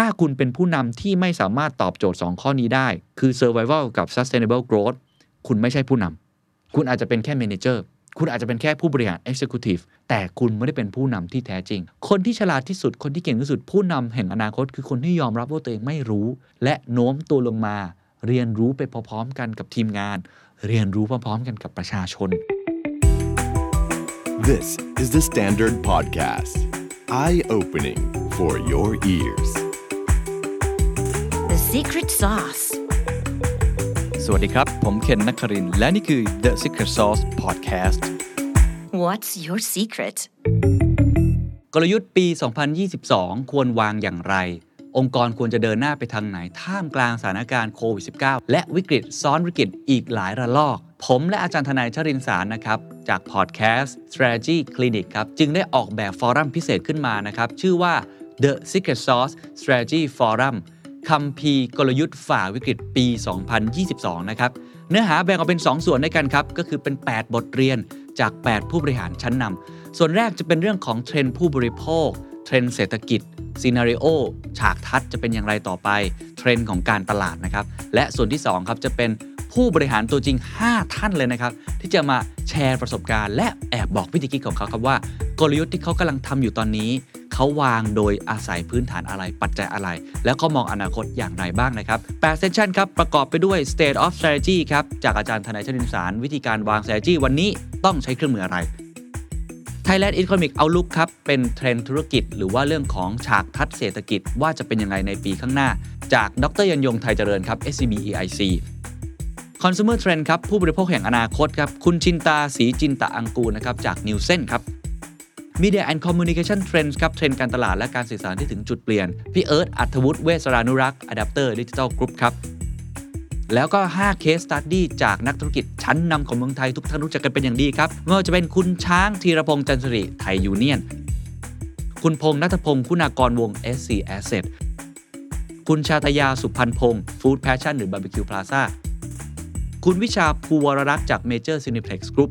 ถ้าคุณเป็นผู้นำที่ไม่สามารถตอบโจทย์ 2 ข้อนี้ได้ คือ survival กับ sustainable growth คุณไม่ใช่ผู้นำคุณอาจจะเป็นแค่ manager คุณอาจจะเป็นแค่ผู้บริหาร executive แต่คุณไม่ได้เป็นผู้นำที่แท้จริง คนที่ฉลาดที่สุด คนที่เก่งที่สุด ผู้นำแห่งอนาคต คือคนที่ยอมรับว่าตัวเองไม่รู้ และโน้มตัวลงมา เรียนรู้ไปพร้อมๆกันกับทีมงาน เรียนรู้พร้อมๆกันกับประชาชน This is the Standard Podcast. Eye opening for your ears. The secret sauce. สวัสดีครับ ผมเคนนักครินทร์และนี่คือ The Secret Sauce Podcast What's your secret? กลยุทธ์ปี 2022 ควรวางอย่างไร องค์กรควรจะเดินหน้าไปทางไหน ท่ามกลางสถานการณ์โควิด -19 และวิกฤตซ้อนวิกฤตอีกหลายระลอก ผมและอาจารย์ธนัยชรินทร์สารนะครับจากพอดแคสต์ Strategy Clinic ครับ จึงได้ออกแบบ forum พิเศษขึ้นมานะครับ ชื่อว่า The Secret Sauce Strategy Forum คัมภีร์กลยุทธ์ฝ่าวิกฤตปี 2022 นะครับ เนื้อหาแบ่งออกเป็น 2 ส่วนด้วยกันครับ ก็คือเป็น 8 บทเรียนจาก 8 ผู้บริหารชั้นนำ ส่วนแรกจะเป็นเรื่องของเทรนด์ผู้บริโภค เทรนด์เศรษฐกิจ scenario ฉากทัศน์จะเป็นอย่างไรต่อไป เทรนด์ของการตลาดนะครับ และส่วนที่ 2 ครับจะเป็นผู้บริหารตัวจริง 5 ท่านเลยนะครับ ที่จะมาแชร์ประสบการณ์ และแอบบอกวิธีคิดของเขาครับว่า กลยุทธ์ที่เขากำลังทำอยู่ตอนนี้ เขาวางโดยอาศัยพื้นฐานอะไรปัจจัยอะไร แล้วก็มองอนาคตอย่างไรบ้างนะครับ8 session ครับประกอบไปด้วย state of strategy ครับจากอาจารย์ธนัยชรินทร์สาร วิธีการวาง strategy วันนี้ต้องใช้เครื่องมืออะไร Thailand Economic Outlook ครับ เป็นเทรนด์ธุรกิจ หรือว่าเรื่องของฉากทัศน์เศรษฐกิจว่าจะเป็นยังไงในปีข้างหน้า จากดรยันยงไทยเจริญครับ SCB EIC Consumer Trend ครับ ผู้บริโภคแห่งอนาคตครับ คุณชินตาสีจินตะอังกูนะครับ จาก Nielsen ครับ Media and Communication Trends ครับเทรนด์การตลาดและการสื่อสารที่ถึงจุดเปลี่ยน พี่เอิร์ธอัธวุฒิเวสรานุรักษ์ Adapter Digital Group ครับ แล้วก็5 Case Study จากนักธุรกิจชั้นนำของเมืองไทยทุกท่านรู้จักกันเป็นอย่างดีครับไม่ว่าจะเป็นคุณช้างธีรพงษ์จันทริไทยยูเนียน คุณพงษ์นัทพงศ์คุณากรวง SC Asset คุณชาตยาสุพรรณพงศ์ Food Passion หรือ Barbecue Plaza คุณวิชา พูลวรลักษณ์จาก Major Cineplex Group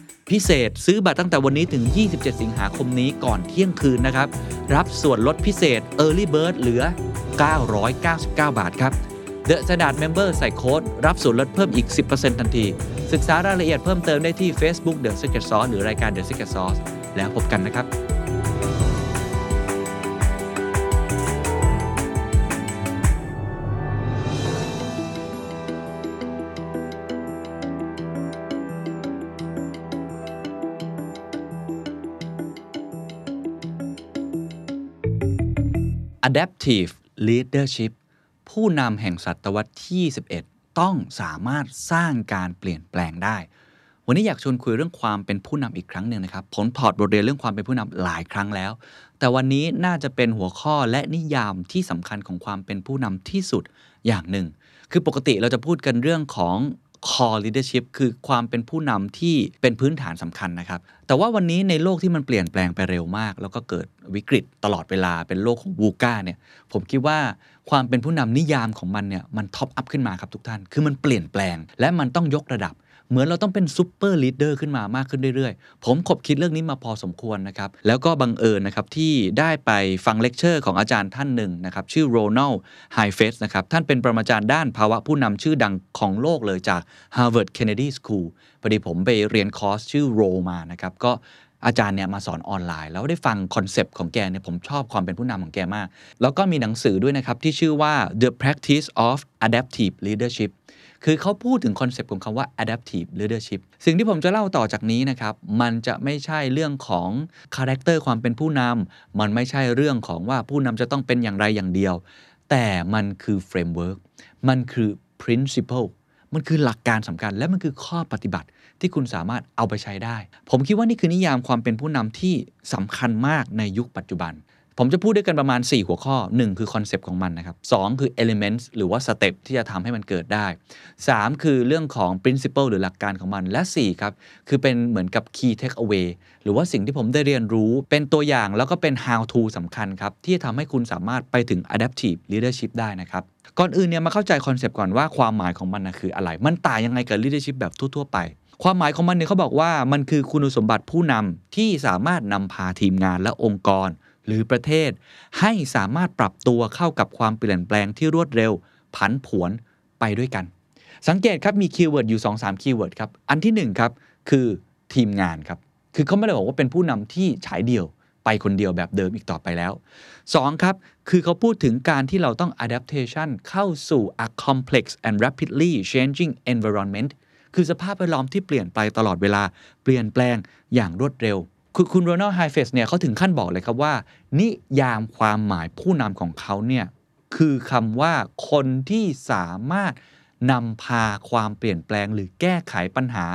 พิเศษ ซื้อบัตรตั้งแต่วันนี้ถึง 27 สิงหาคมนี้ก่อนเที่ยงคืนนะครับ รับส่วนลดพิเศษ Early Bird เหลือ 999 บาทครับ The Standard Member ใส่โค้ดรับส่วนลดเพิ่มอีก 10%ทันที ศึกษารายละเอียดเพิ่มเติมได้ที่ Facebook The Secret Sauce หรือรายการ The Secret Sauce แล้วพบกันนะครับ Adaptive Leadership ผู้นำแห่งศตวรรษที่ 21 ต้องสามารถสร้างการเปลี่ยนแปลงได้ วันนี้อยากชวนคุยเรื่องความเป็นผู้นำอีกครั้งหนึ่งนะครับผมถอดบทเรียนเรื่องความเป็นผู้นำหลายครั้งแล้ว แต่วันนี้น่าจะเป็นหัวข้อและนิยามที่สำคัญของความเป็นผู้นำที่สุดอย่างหนึ่ง คือปกติเราจะพูดกันเรื่องของ core leadership คือความเป็นผู้นำที่เป็นพื้นฐานสำคัญนะครับ แต่ว่าวันนี้ในโลกที่มันเปลี่ยนแปลงไปเร็วมาก แล้วก็เกิดวิกฤตตลอดเวลาเป็นโลกของ VUCA เนี่ยผมคิดว่าความเป็นผู้นำนิยามของมันเนี่ยมัน top up ขึ้นมาครับทุกท่าน คือมันเปลี่ยนแปลง และมันต้องยกระดับ เหมือนเราต้องเป็น super leader ขึ้นมามากขึ้นเรื่อยๆ ผมขบคิดเรื่องนี้มาพอสมควรนะครับ แล้วก็บังเอิญนะครับที่ได้ไปฟังเลคเชอร์ของอาจารย์ท่านหนึ่งนะครับ ชื่อ Ronald Heifetz นะครับ ท่านเป็นปรมาจารย์ด้านภาวะผู้นำชื่อดังของโลกเลยจาก Harvard Kennedy School พอดีผมไปเรียนคอร์สชื่อโรมานะครับก็อาจารย์เนี่ยมาสอนออนไลน์ แล้วได้ฟัง concept ของแกเนี่ยผมชอบความเป็นผู้นำของแกมาก แล้วก็มีหนังสือด้วยนะครับ ที่ชื่อว่า The Practice of Adaptive Leadership คือเขาพูดถึง concept ของคำว่า adaptive leadership สิ่งที่ผมจะเล่าต่อจากนี้นะครับ มันจะไม่ใช่เรื่องของ character ความเป็นผู้นำมันไม่ใช่เรื่องของว่าผู้นำจะต้องเป็นอย่างไรอย่างเดียว แต่มันคือ framework มันคือ principle มันคือหลักการสำคัญและมันคือข้อปฏิบัติที่คุณสามารถเอาไปใช้ได้ ผมคิดว่านี่คือนิยามความเป็นผู้นำที่สำคัญมากในยุคปัจจุบัน ผมจะพูดด้วยกันประมาณ 4 หัวข้อ 1 คือ concept ของมันนะครับ2คือ elements หรือว่า step ที่จะทำให้มันเกิดได้ 3 คือเรื่องของ principle หรือหลักการของมัน และ 4 ครับ คือเป็นเหมือนกับ key takeaway หรือว่าสิ่งที่ผมได้เรียนรู้ เป็นตัวอย่างแล้วก็เป็น how to สำคัญครับ ที่จะทำให้คุณสามารถไปถึง adaptive leadership ได้นะครับก่อนอื่นเนี่ยมาเข้าใจ concept ก่อนว่าความหมายของมันนะคืออะไร มันต่างยังไงกับ leadership แบบทั่วๆไปความหมายของมันเนี่ยเขาบอกว่ามันคือคุณสมบัติผู้นำที่สามารถนำพาทีมงานและองค์กร หรือประเทศ ให้สามารถปรับตัวเข้ากับความเปลี่ยนแปลงที่รวดเร็ว ผันผวนไปด้วยกัน สังเกตครับมี keyword อยู่ 2-3 keyword ครับ อันที่1ครับคือทีมงานครับ คือเขาไม่ได้บอกว่าเป็นผู้นำที่ฉายเดี่ยวไปคนเดียวแบบเดิมอีกต่อไปแล้ว 2 ครับ คือเขาพูดถึงการที่เราต้อง adaptation เข้าสู่ a complex and rapidly changing environment คือสภาพแวดล้อมที่เปลี่ยนไปตลอดเวลา เปลี่ยนแปลงอย่างรวดเร็ว คือคุณโรนัลไฮเฟสเนี่ยเขาถึงขั้นบอกเลยครับว่า นิยามความหมายผู้นำของเขาเนี่ยคือคำว่าคนที่สามารถนำพาความเปลี่ยนแปลงหรือแก้ไขปัญหา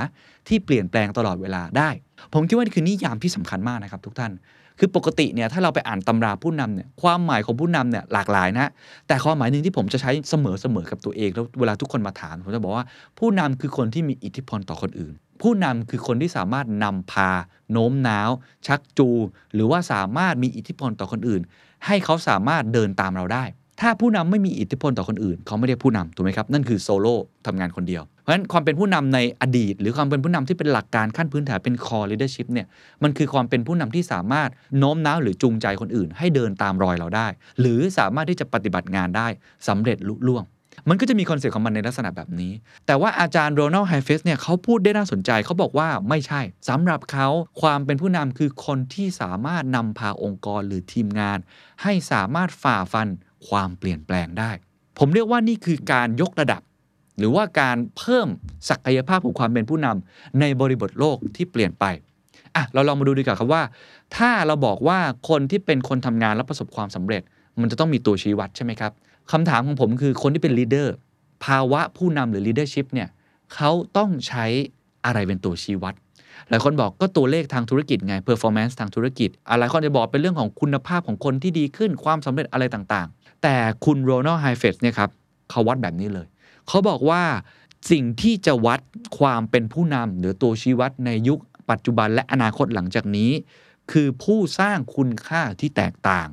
ที่เปลี่ยนแปลงตลอดเวลาได้ ผมคิดว่านี่คือนิยามที่สำคัญมากนะครับทุกท่าน คือปกติเนี่ยถ้าเราไปอ่านตำราผู้นำเนี่ยความหมายของผู้นำเนี่ยหลากหลายนะแต่ความหมายหนึ่งที่ผมจะใช้เสมอเสมอกับตัวเองแล้วเวลาทุกคนมาถามผมจะบอกว่าผู้นำคือคนที่มีอิทธิพลต่อคนอื่น ผู้นำคือคนที่สามารถนำพา โน้มน้าว ชักจู หรือว่าสามารถมีอิทธิพลต่อคนอื่น ให้เขาสามารถเดินตามเราได้ ถ้าผู้นำไม่มีอิทธิพลต่อคนอื่น เขาไม่ได้ผู้นำถูกไหมครับ นั่นคือโซโล่ทำงานคนเดียว เพราะฉะนั้นความเป็นผู้นำในอดีต หรือความเป็นผู้นำที่เป็นหลักการขั้นพื้นฐานเป็น core leadership เนี่ยมันคือความเป็นผู้นำที่สามารถโน้มน้าวหรือจูงใจคนอื่น ให้เดินตามรอยเราได้ หรือสามารถที่จะปฏิบัติงานได้สำเร็จลุล่วง มันก็จะมี concept ของมันในลักษณะแบบนี้ แต่ว่าอาจารย์ Ronald Heifetz เนี่ยเขาพูดได้น่าสนใจเขาบอกว่าไม่ใช่สำหรับเขาความเป็นผู้นำคือคนที่สามารถนำพาองค์กรหรือทีมงาน ให้สามารถฝ่าฟันความเปลี่ยนแปลงได้ ผมเรียกว่านี่คือการยกระดับ หรือว่าการเพิ่มศักยภาพของความเป็นผู้นำในบริบทโลกที่เปลี่ยนไปอะเราลองมาดูดีกว่าครับว่า ถ้าเราบอกว่าคนที่เป็นคนทำงานและประสบความสำเร็จ มันจะต้องมีตัวชี้วัดใช่ไหมครับ คำถามของผมคือคนที่เป็น leader ภาวะผู้นำหรือ leadership เนี่ยเขาต้องใช้อะไรเป็นตัวชี้วัด หลายคนบอกก็ตัวเลขทางธุรกิจไง performance ทางธุรกิจหลายคนจะบอกเป็นเรื่องของคุณภาพของคนที่ดีขึ้นความสำเร็จอะไรต่างๆ แต่คุณโรนัลไฮเฟสเนี่ยครับเขาวัดแบบนี้เลย เขาบอกว่าสิ่งที่จะวัดความเป็นผู้นำหรือตัวชี้วัดในยุคปัจจุบันและอนาคตหลังจากนี้ คือผู้สร้างคุณค่าที่แตกต่าง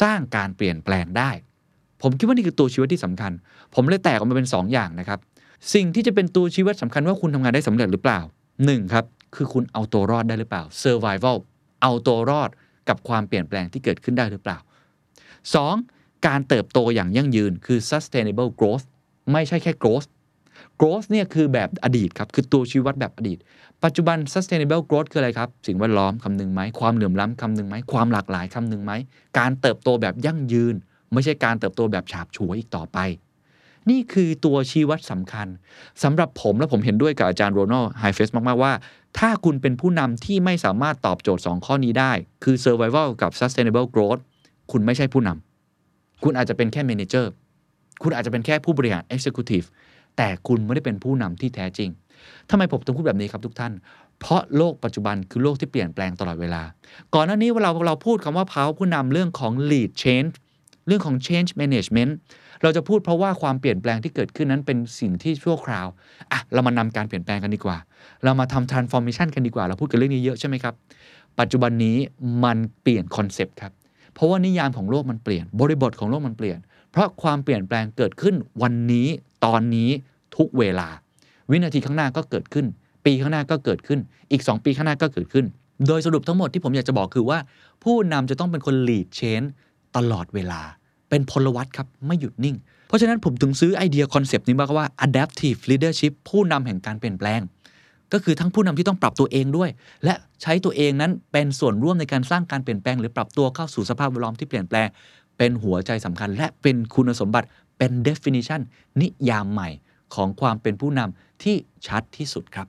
สร้างการเปลี่ยนแปลงได้ ผมคิดว่านี่คือตัวชี้วัดที่สำคัญ ผมเลยแตกออกมาเป็น 2ออย่างนะครับ สิ่งที่จะเป็นตัวชี้วัดสำคัญว่าคุณทำงานได้สำเร็จหรือเปล่า 1. ครับคือคุณเอาตัวรอดได้หรือเปล่า survival เอาตัวรอดกับความเปลี่ยนแปลงที่เกิดขึ้นได้หรือเปล่า 2. การเติบโตอย่างยั่งยืนคือ sustainable growth ไม่ใช่แค่ growth growth เนี่ยคือแบบอดีตครับ คือตัวชี้วัดแบบอดีต ปัจจุบัน sustainable growth คืออะไรครับ สิ่งแวดล้อมคำหนึ่งไหม ความเหลื่อมล้ำคำหนึ่งไหม ความหลากหลายคำหนึ่งไหม การเติบโตแบบยั่งยืน ไม่ใช่การเติบโตแบบฉาบฉวยอีกต่อไป นี่คือตัวชี้วัดสำคัญสำหรับผมและผมเห็นด้วยกับอาจารย์โรนัลไฮเฟสมาก ๆ ว่า ถ้าคุณเป็นผู้นำที่ไม่สามารถตอบโจทย์ 2 ข้อนี้ได้ คือ survival กับ sustainable growth คุณไม่ใช่ผู้นำคุณอาจจะเป็นแค่ manager คุณอาจจะเป็นแค่ผู้บริหาร executive แต่คุณไม่ได้เป็นผู้นำที่แท้จริงทำไมผมต้องพูดแบบนี้ครับทุกท่าน เพราะโลกปัจจุบันคือโลกที่เปลี่ยนแปลงตลอดเวลา ก่อนหน้านี้เวลาเราพูดคำว่าพาวผู้นำเรื่องของ lead change เรื่องของ change management เราจะพูดเพราะว่าความเปลี่ยนแปลงที่เกิดขึ้นนั้นเป็นสิ่งที่ชั่วคราวอะเรามานำการเปลี่ยนแปลงกันดีกว่า เรามาทำ transformation กันดีกว่า เราพูดกันเรื่องนี้เยอะใช่ไหมครับ ปัจจุบันนี้มันเปลี่ยนคอนเซปต์ครับ เพราะว่านิยามของโลกมันเปลี่ยน บริบทของโลกมันเปลี่ยน เพราะความเปลี่ยนแปลงเกิดขึ้นวันนี้ตอนนี้ทุกเวลา วินาทีข้างหน้าก็เกิดขึ้น ปีข้างหน้าก็เกิดขึ้น อีก 2 ปีข้างหน้าก็เกิดขึ้น โดยสรุปทั้งหมดที่ผมอยากจะบอกคือว่า ผู้นำจะต้องเป็นคน lead change ตลอดเวลา เป็นพลวัตครับ ไม่หยุดนิ่ง เพราะฉะนั้นผมถึงซื้อไอเดียคอนเซปต์นี้มาว่า adaptive leadership ผู้นำแห่งการเปลี่ยนแปลง ก็คือทั้งผู้นำที่ต้องปรับตัวเองด้วย และใช้ตัวเองนั้นเป็นส่วนร่วมในการสร้างการเปลี่ยนแปลง หรือปรับตัวเข้าสู่สภาพแวดล้อมที่เปลี่ยนแปลง เป็นหัวใจสำคัญ และเป็นคุณสมบัติเป็น definition นิยามใหม่ของความเป็นผู้นำที่ชัดที่สุดครับ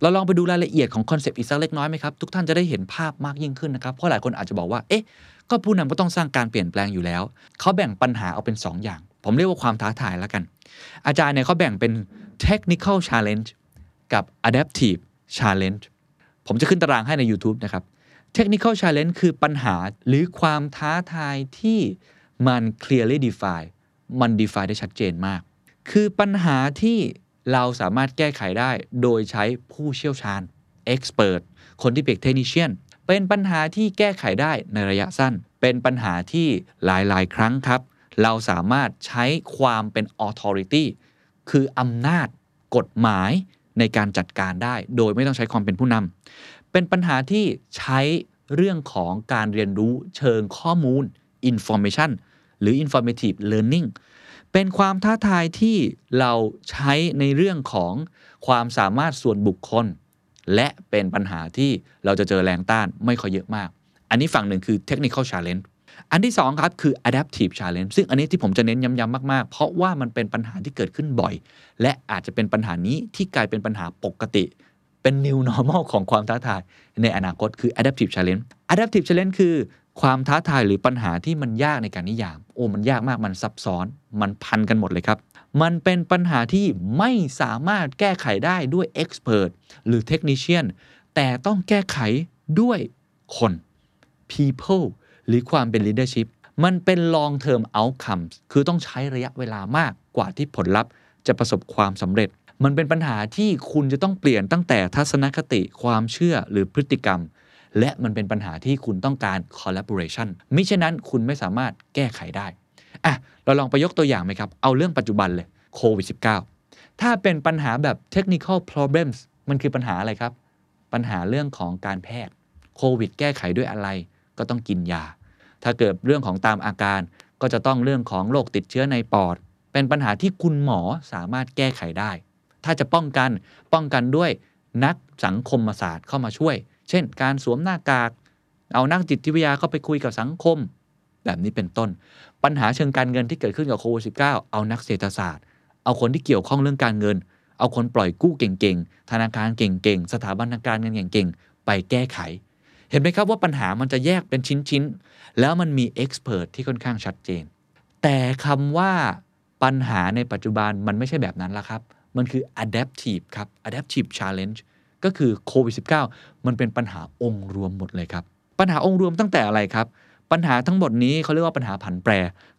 เราลองไปดูรายละเอียดของคอนเซปต์อีกสักเล็กน้อยไหมครับ ทุกท่านจะได้เห็นภาพมากยิ่งขึ้นนะครับ เพราะหลายคนอาจจะบอกว่า เอ๊ะ ก็ผู้นำก็ต้องสร้างการเปลี่ยนแปลงอยู่แล้ว เขาแบ่งปัญหาเอาเป็น2อย่าง ผมเรียกว่าความท้าทายแล้วกัน อาจารย์เนี่ยเขาแบ่งเป็น technical challenge กับ adaptive challenge ผมจะขึ้นตารางให้ใน YouTube นะครับ technical challenge คือปัญหาหรือความท้าทายที่มัน clearly define มัน define ได้ชัดเจนมาก คือปัญหาที่เราสามารถแก้ไขได้โดยใช้ผู้เชี่ยวชาญ expert คนที่เป็น technician เป็นปัญหาที่แก้ไขได้ในระยะสั้น เป็นปัญหาที่หลายๆ ครั้งครับ เราสามารถใช้ความเป็น authority คืออำนาจกฎหมายในการจัดการได้ โดยไม่ต้องใช้ความเป็นผู้นำเป็นปัญหาที่ใช้เรื่องของการเรียนรู้เชิงข้อมูล information หรือ informative learning เป็นความท้าทายที่เราใช้ในเรื่องของความสามารถส่วนบุคคล และเป็นปัญหาที่เราจะเจอแรงต้านไม่ค่อยเยอะมาก อันนี้ฝั่งหนึ่งคือ technical challenge อันที่ 2 ครับ คือ adaptive challenge ซึ่งอันนี้ที่ผมจะเน้นย้ำๆมาก ๆ เพราะว่ามันเป็นปัญหาที่เกิดขึ้นบ่อย และอาจจะเป็นปัญหานี้ที่กลายเป็นปัญหาปกติ เป็น new normal ของความท้าทายในอนาคตคือ adaptive challenge adaptive challenge คือความท้าทายหรือปัญหาที่มันยากในการนิยาม โอ้มันยากมากมันซับซ้อน มันพันกันหมดเลยครับ มันเป็นปัญหาที่ไม่สามารถแก้ไขได้ด้วย expert หรือ technician แต่ต้องแก้ไขด้วยคน people หรือความเป็น leadership มันเป็น long term outcomes คือต้องใช้ระยะเวลามากกว่าที่ผลลัพธ์ จะประสบความสำเร็จ มันเป็นปัญหาที่คุณจะต้องเปลี่ยนตั้งแต่ทัศนคติความเชื่อหรือพฤติกรรม และมันเป็นปัญหาที่คุณต้องการ collaboration มิฉะนั้นคุณไม่สามารถแก้ไขได้ อะเราลองไปยกตัวอย่างไหมครับ เอาเรื่องปัจจุบันเลยโควิด -19 ถ้าเป็นปัญหาแบบ technical problems มันคือปัญหาอะไรครับ ปัญหาเรื่องของการแพทย์โควิด แก้ไขด้วยอะไรก็ต้องกินยา ถ้าเกิดเรื่องของตามอาการก็จะต้องเรื่องของโรคติดเชื้อในปอด เป็นปัญหาที่คุณหมอสามารถแก้ไขได้ ถ้าจะป้องกันป้องกันด้วยนักสังคมศาสตร์เข้ามาช่วย เช่น การสวมหน้ากาก เอานักจิตวิทยาเข้าไปคุยกับสังคม แบบนี้เป็นต้น ปัญหาเชิงการเงินที่เกิดขึ้นกับโควิด -19 เอานักเศรษฐศาสตร์ เอาคนที่เกี่ยวข้องเรื่องการเงิน เอาคนปล่อยกู้เก่งๆ ธนาคารเก่งๆ สถาบันทางการเงินเก่งๆ ไปแก้ไข เห็นไหมครับว่าปัญหามันจะแยกเป็นชิ้นๆ แล้วมันมีเอ็กซ์เพรสที่ค่อนข้างชัดเจน แต่คำว่าปัญหาในปัจจุบันมันไม่ใช่แบบนั้นละครับ มันคือ adaptive ครับ adaptive challenge ก็คือโควิด -19 มันเป็นปัญหาองค์รวมหมดเลยครับ ปัญหาองค์รวมตั้งแต่อะไรครับ ปัญหาทั้งหมดนี้เขาเรียกว่าปัญหาผันแปร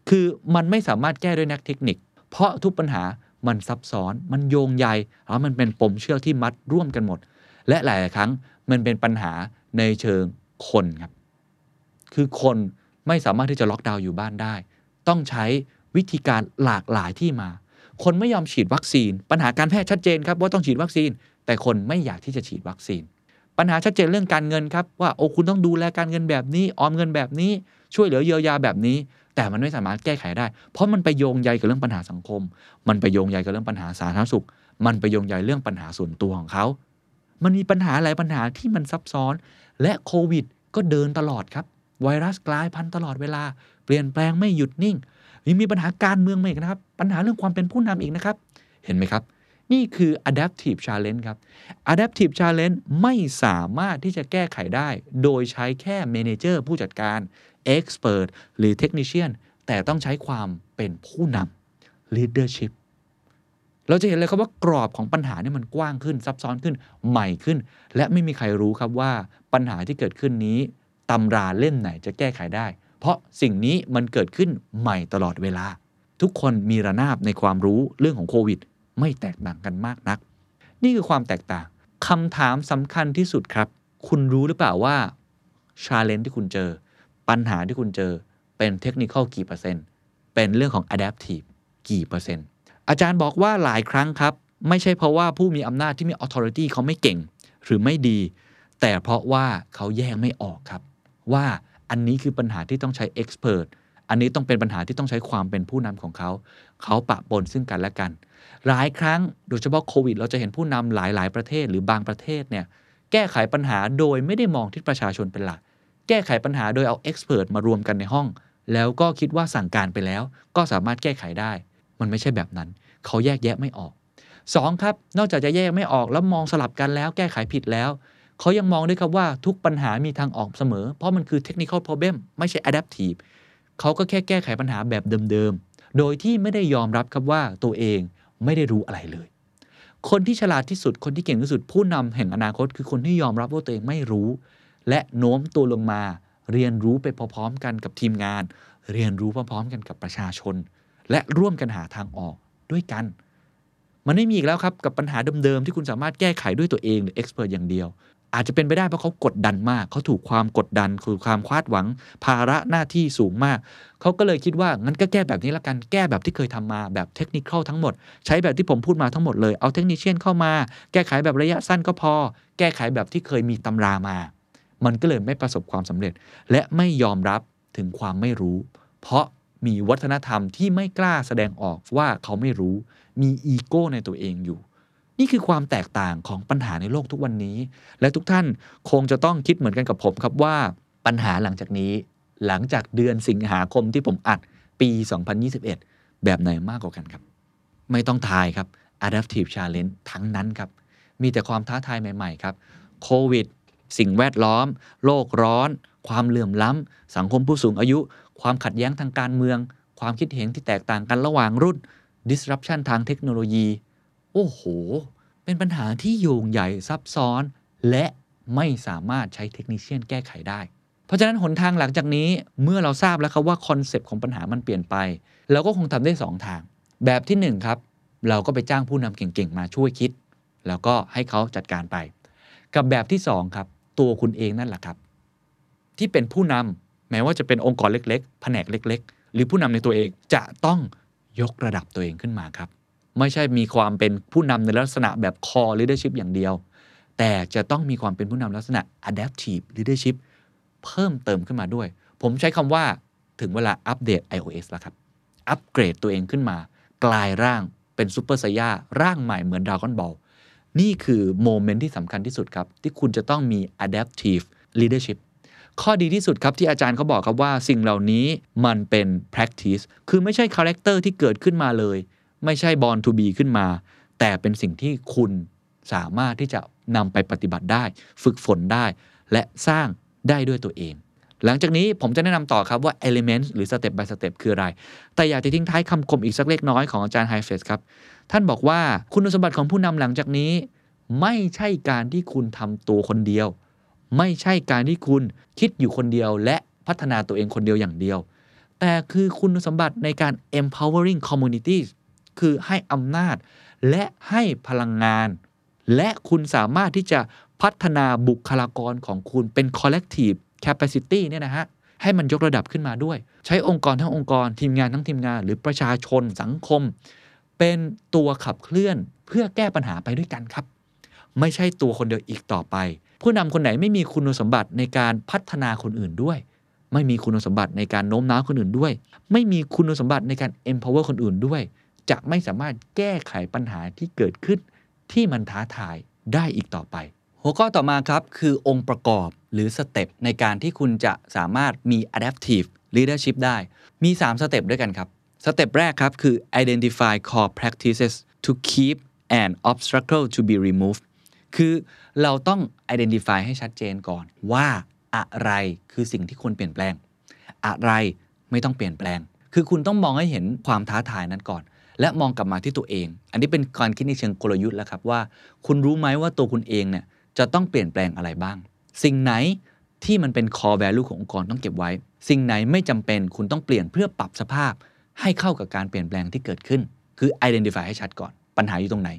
คือมันไม่สามารถแก้ด้วยนักเทคนิค เพราะทุกปัญหามันซับซ้อน มันโยงใยแล้วมันเป็นปมเชือกที่มัดร่วมกันหมด และหลายครั้งมันเป็นปัญหาในเชิงคนครับ คือคนไม่สามารถที่จะล็อกดาวน์อยู่บ้านได้ ต้องใช้วิธีการหลากหลายที่มา คนไม่ยอมฉีดวัคซีน ปัญหาการแพทย์ชัดเจนครับว่าต้องฉีดวัคซีน แต่คนไม่อยากที่จะฉีดวัคซีน ปัญหาชัดเจนเรื่องการเงินครับว่าโอ้คุณต้องดูแลการเงินแบบนี้ออมเงินแบบนี้ ช่วยเหลือเยียวยาแบบนี้ แต่มันไม่สามารถแก้ไขได้ เพราะมันไปโยงใยกับเรื่องปัญหาสังคม มันไปโยงใยกับเรื่องปัญหาสาธารณสุข มันไปโยงใยเรื่องปัญหาส่วนตัวของเขามันมีปัญหาหลายปัญหาที่มันซับซ้อน และโควิด ก็เดินตลอดครับ ไวรัสกลายพันธุ์ตลอดเวลา เปลี่ยนแปลงไม่หยุดนิ่งยังมีปัญหาการเมืองมาอีกนะครับ ปัญหาเรื่องความเป็นผู้นำอีกนะครับ เห็นไหมครับ นี่คือ adaptive challenge ครับ adaptive challenge ไม่สามารถที่จะแก้ไขได้ โดยใช้แค่ manager ผู้จัดการ expert หรือ technician แต่ต้องใช้ความเป็นผู้นำ leadership เราจะเห็นเลยครับว่ากรอบของปัญหาเนี่ยมันกว้างขึ้น ซับซ้อนขึ้นใหม่ขึ้น และไม่มีใครรู้ครับว่าปัญหาที่เกิดขึ้นนี้ตำราเล่มไหนจะแก้ไขได้ เพราะสิ่งนี้มันเกิดขึ้นใหม่ตลอดเวลา ทุกคนมีระนาบในความรู้เรื่องของโควิด ไม่แตกต่างกันมากนัก นี่คือความแตกต่างคำถามสำคัญที่สุดครับ คุณรู้หรือเปล่าว่าชาเลนจ์ที่คุณเจอ ปัญหาที่คุณเจอเป็นเทคนิคกี่เปอร์เซ็นต์ เป็นเรื่องของ adaptive กี่เปอร์เซ็นต์ อาจารย์บอกว่าหลายครั้งครับ ไม่ใช่เพราะว่าผู้มีอำนาจที่มี authority เขาไม่เก่ง หรือไม่ดี แต่เพราะว่าเขาแยกไม่ออกครับ ว่าอันนี้คือปัญหาที่ต้องใช้ expert อันนี้ต้องเป็นปัญหาที่ต้องใช้ความเป็นผู้นำของเขา เขาปะปนซึ่งกันและกัน หลายครั้งโดยเฉพาะโควิด เราจะเห็นผู้นำหลาย ๆ ประเทศหรือบางประเทศเนี่ยแก้ไขปัญหาโดยไม่ได้มองที่ประชาชนเป็นหลัก แก้ไขปัญหาโดยเอา expert มารวมกันในห้อง แล้วก็คิดว่าสั่งการไปแล้ว ก็สามารถแก้ไขได้ มันไม่ใช่แบบนั้น เขาแยกแยะไม่ออก 2. ครับ นอกจากจะแยกไม่ออกแล้วมองสลับกันแล้ว แก้ไขผิดแล้วเขายังมองด้วยครับว่าทุกปัญหามีทางออกเสมอ เพราะมันคือ technical problem ไม่ใช่ adaptive เขาก็แค่แก้ไขปัญหาแบบเดิมๆ โดยที่ไม่ได้ยอมรับครับว่าตัวเอง ไม่ได้รู้อะไรเลย คนที่ฉลาดที่สุดคนที่เก่งที่สุด ผู้นำแห่งอนาคต คือคนที่ยอมรับว่าตัวเองไม่รู้ และโน้มตัวลงมาเรียนรู้ไปพร้อมๆกันกับทีมงาน เรียนรู้พร้อมๆกันกับประชาชน และร่วมกันหาทางออกด้วยกัน มันไม่มีอีกแล้วครับกับปัญหาเดิมๆที่คุณสามารถแก้ไขด้วยตัวเองหรือเอ็กซ์เพรสอย่างเดียว อาจจะเป็นไปได้เพราะเขากดดันมาก เขาถูกความกดดันคือความคาดหวัง ภาระหน้าที่สูงมาก เขาก็เลยคิดว่างั้นก็แก้แบบนี้ละกันแก้แบบที่เคยทำมาแบบเทคนิคทั้งหมด ใช้แบบที่ผมพูดมาทั้งหมดเลยเอาเทคนิชเชียนเข้ามา แก้ไขแบบระยะสั้นก็พอ แก้ไขแบบที่เคยมีตำรามา มันก็เลยไม่ประสบความสำเร็จ และไม่ยอมรับถึงความไม่รู้ เพราะมีวัฒนธรรมที่ไม่กล้าแสดงออกว่าเขาไม่รู้ มีอีโก้ในตัวเองอยู่ นี่คือความแตกต่างของปัญหาในโลกทุกวันนี้ และทุกท่านคงจะต้องคิดเหมือนกันกับผมครับว่าปัญหาหลังจากนี้ หลังจากเดือนสิงหาคมที่ผมอัดปี 2021 แบบไหนมากกว่ากันครับ ไม่ต้องทายครับ adaptive challenge ทั้งนั้นครับ มีแต่ความท้าทายใหม่ ๆ ครับโควิดสิ่งแวดล้อม โลกร้อน ความเหลื่อมล้ำ สังคมผู้สูงอายุ ความขัดแย้งทางการเมือง ความคิดเห็นที่แตกต่างกันระหว่างรุ่น disruption ทางเทคโนโลยี โอ้โห เป็นปัญหาที่โยงใหญ่ซับซ้อน และไม่สามารถใช้ technician แก้ไขได้ เพราะฉะนั้นหนทางหลังจากนี้เมื่อเราทราบแล้วครับว่า concept ของปัญหามันเปลี่ยนไปเราก็คงทำได้ 2 ทาง แบบที่ 1 ครับ เราก็ไปจ้างผู้นำเก่งๆ มาช่วยคิด แล้วก็ให้เขาจัดการไป กับแบบที่ 2 ครับ ตัวคุณเองนั่นแหละครับ ที่เป็นผู้นำแม้ว่าจะเป็นองค์กรเล็กๆ แผนกเล็ก ๆ หรือผู้นำในตัวเองจะต้องยกระดับตัวเองขึ้นมาครับ ไม่ใช่มีความเป็นผู้นำในลักษณะแบบ core leadership อย่างเดียว แต่จะต้องมีความเป็นผู้นำลักษณะ adaptive leadership เพิ่มเติมขึ้นมาด้วย ผมใช้คำว่าถึงเวลาอัปเดต iOS แล้วครับ อัปเกรดตัวเองขึ้นมา กลายร่างเป็นซูเปอร์ไซย่าร่างใหม่เหมือนดราก้อนบอลนี่คือ moment ที่สำคัญที่สุดครับ ที่คุณจะต้องมี adaptive leadership ข้อดีที่สุดครับที่อาจารย์เขาบอกครับว่าสิ่งเหล่านี้มันเป็น practice คือไม่ใช่ character ที่เกิดขึ้นมาเลย ไม่ใช่ born to be ขึ้นมา แต่เป็นสิ่งที่คุณสามารถที่จะนำไปปฏิบัติได้ ฝึกฝนได้ และสร้างได้ด้วยตัวเอง หลังจากนี้ผมจะแนะนำต่อครับว่า element หรือ step by step คืออะไร แต่อยากจะทิ้งท้ายคำคมอีกสักเล็กน้อยของอาจารย์ไฮเฟสครับ ท่านบอกว่าคุณสมบัติของผู้นำหลังจากนี้ ไม่ใช่การที่คุณทำตัวคนเดียว ไม่ใช่การที่คุณคิดอยู่คนเดียว และพัฒนาตัวเองคนเดียวอย่างเดียว แต่คือคุณสมบัติในการ empowering communities คือให้อำนาจ และให้พลังงาน และคุณสามารถที่จะพัฒนาบุคลากรของคุณเป็น collective capacity เนี่ยนะฮะให้มันยกระดับขึ้นมาด้วย ใช้องค์กรทั้งองค์กรทีมงานทั้งทีมงาน หรือประชาชนสังคม เป็นตัวขับเคลื่อนเพื่อแก้ปัญหาไปด้วยกันครับ ไม่ใช่ตัวคนเดียวอีกต่อไป ผู้นำคนไหนไม่มีคุณสมบัติในการพัฒนาคนอื่นด้วย ไม่มีคุณสมบัติในการโน้มน้าวคนอื่นด้วย ไม่มีคุณสมบัติในการ empower คนอื่นด้วย จะไม่สามารถแก้ไขปัญหาที่เกิดขึ้น ที่มันท้าทายได้อีกต่อไป หัวข้อต่อมาครับ คือองค์ประกอบหรือ step ในการที่คุณจะสามารถมี adaptive leadership ได้ มี 3 step ด้วยกันครับ step แรกครับ คือ identify core practices to keep an obstacle to be removed คือเราต้อง identify ให้ชัดเจนก่อน ว่าอะไรคือสิ่งที่ควรเปลี่ยนแปลง อะไรไม่ต้องเปลี่ยนแปลง คือคุณต้องมองให้เห็นความท้าทายนั้นก่อน และมองกลับมาที่ตัวเอง อันนี้เป็นการคิดในเชิงกลยุทธ์แล้วครับว่า คุณรู้ไหมว่าตัวคุณเองเนี่ยจะต้องเปลี่ยนแปลงอะไรบ้าง สิ่งไหนที่มันเป็น core value ขององค์กรต้องเก็บไว้ สิ่งไหนไม่จำเป็นคุณต้องเปลี่ยนเพื่อปรับสภาพ ให้เข้ากับการเปลี่ยนแปลงที่เกิดขึ้น คือ identify ให้ชัดก่อน ปัญหาอยู่ตรงไหน